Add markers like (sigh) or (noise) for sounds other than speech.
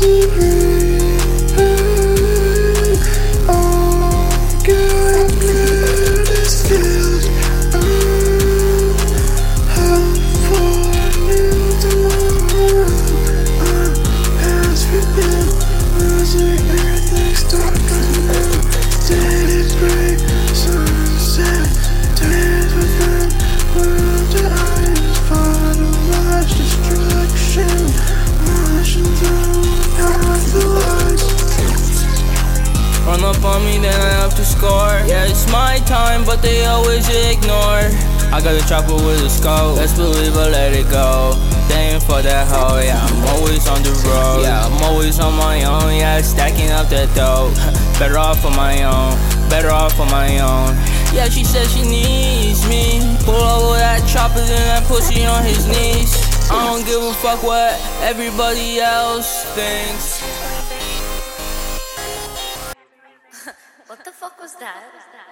place to up on me, then I have to score. Yeah, it's my time, but they always ignore. I got a chopper with a scope. Let's believe I let it go. They ain't for that hoe, yeah. I'm always on the road. Yeah, I'm always on my own. Yeah, stacking up that dough. (laughs) Better off on my own. Better off on my own. Yeah, she said she needs me. Pull over that chopper, then that pussy on his knees. I don't give a fuck what everybody else thinks. that?